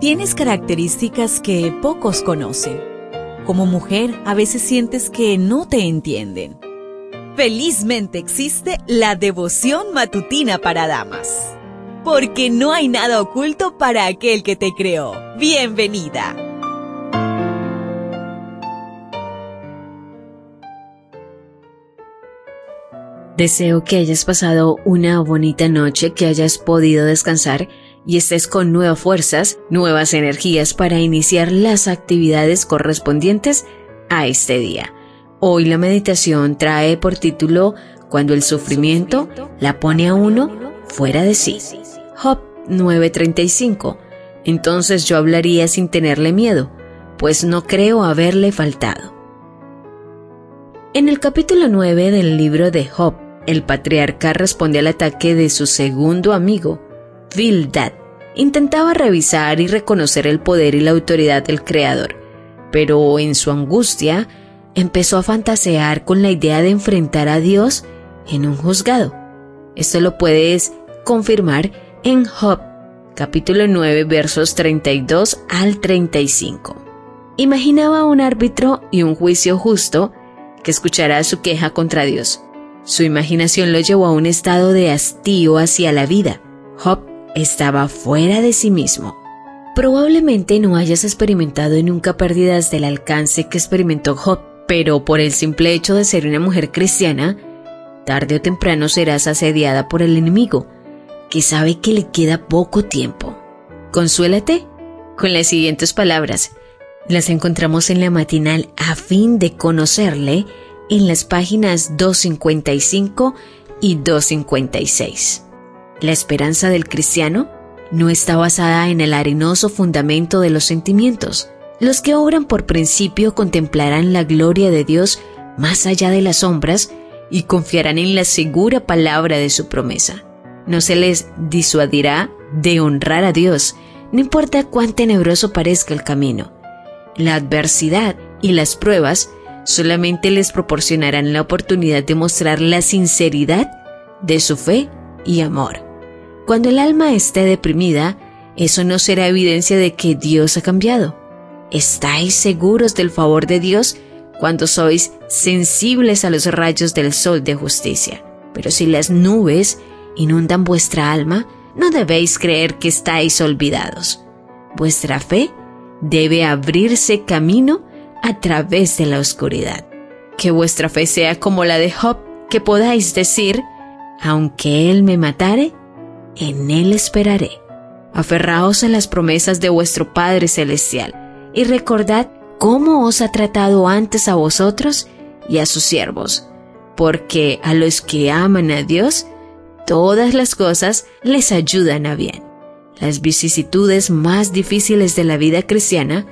Tienes características que pocos conocen. Como mujer, a veces sientes que no te entienden. Felizmente existe la devoción matutina para damas. Porque no hay nada oculto para aquel que te creó. Bienvenida. Deseo que hayas pasado una bonita noche, que hayas podido descansar y estés con nuevas fuerzas, nuevas energías para iniciar las actividades correspondientes a este día. Hoy la meditación trae por título Cuando el sufrimiento la pone a uno fuera de sí. Job 9:35. Entonces yo hablaría sin tenerle miedo, pues no creo haberle faltado. En el capítulo 9 del libro de Job, el patriarca responde al ataque de su segundo amigo, Bildad. Intentaba revisar y reconocer el poder y la autoridad del Creador, pero en su angustia empezó a fantasear con la idea de enfrentar a Dios en un juzgado. Esto lo puedes confirmar en Job, capítulo 9, versos 32 al 35. Imaginaba un árbitro y un juicio justo que escuchará su queja contra Dios. Su imaginación lo llevó a un estado de hastío hacia la vida. Job estaba fuera de sí mismo. Probablemente no hayas experimentado nunca pérdidas del alcance que experimentó Job, pero por el simple hecho de ser una mujer cristiana, tarde o temprano serás asediada por el enemigo, que sabe que le queda poco tiempo. Consuélate con las siguientes palabras. Las encontramos en la matinal a fin de conocerle en las páginas 255 y 256. La esperanza del cristiano no está basada en el arenoso fundamento de los sentimientos. Los que obran por principio contemplarán la gloria de Dios más allá de las sombras y confiarán en la segura palabra de su promesa. No se les disuadirá de honrar a Dios, no importa cuán tenebroso parezca el camino. La adversidad y las pruebas solamente les proporcionarán la oportunidad de mostrar la sinceridad de su fe y amor. Cuando el alma esté deprimida, eso no será evidencia de que Dios ha cambiado. ¿Estáis seguros del favor de Dios cuando sois sensibles a los rayos del sol de justicia? Pero si las nubes inundan vuestra alma, no debéis creer que estáis olvidados. Vuestra fe debe abrirse camino a través de la oscuridad. Que vuestra fe sea como la de Job, que podáis decir, aunque Él me matare, en Él esperaré. Aferraos a las promesas de vuestro Padre Celestial y recordad cómo os ha tratado antes a vosotros y a sus siervos, porque a los que aman a Dios, todas las cosas les ayudan a bien. Las vicisitudes más difíciles de la vida cristiana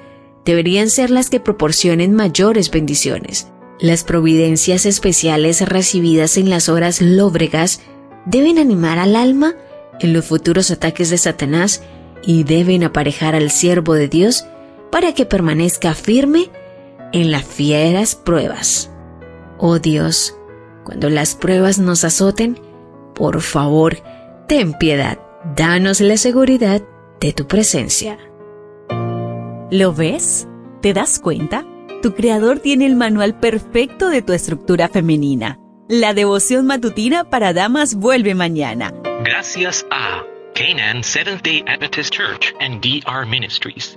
deberían ser las que proporcionen mayores bendiciones. Las providencias especiales recibidas en las horas lóbregas deben animar al alma en los futuros ataques de Satanás y deben aparejar al siervo de Dios para que permanezca firme en las fieras pruebas. Oh Dios, cuando las pruebas nos azoten, por favor, ten piedad, danos la seguridad de tu presencia. ¿Lo ves? ¿Te das cuenta? Tu creador tiene el manual perfecto de tu estructura femenina. La devoción matutina para damas vuelve mañana. Gracias a Canaan Seventh Day Adventist Church and DR Ministries.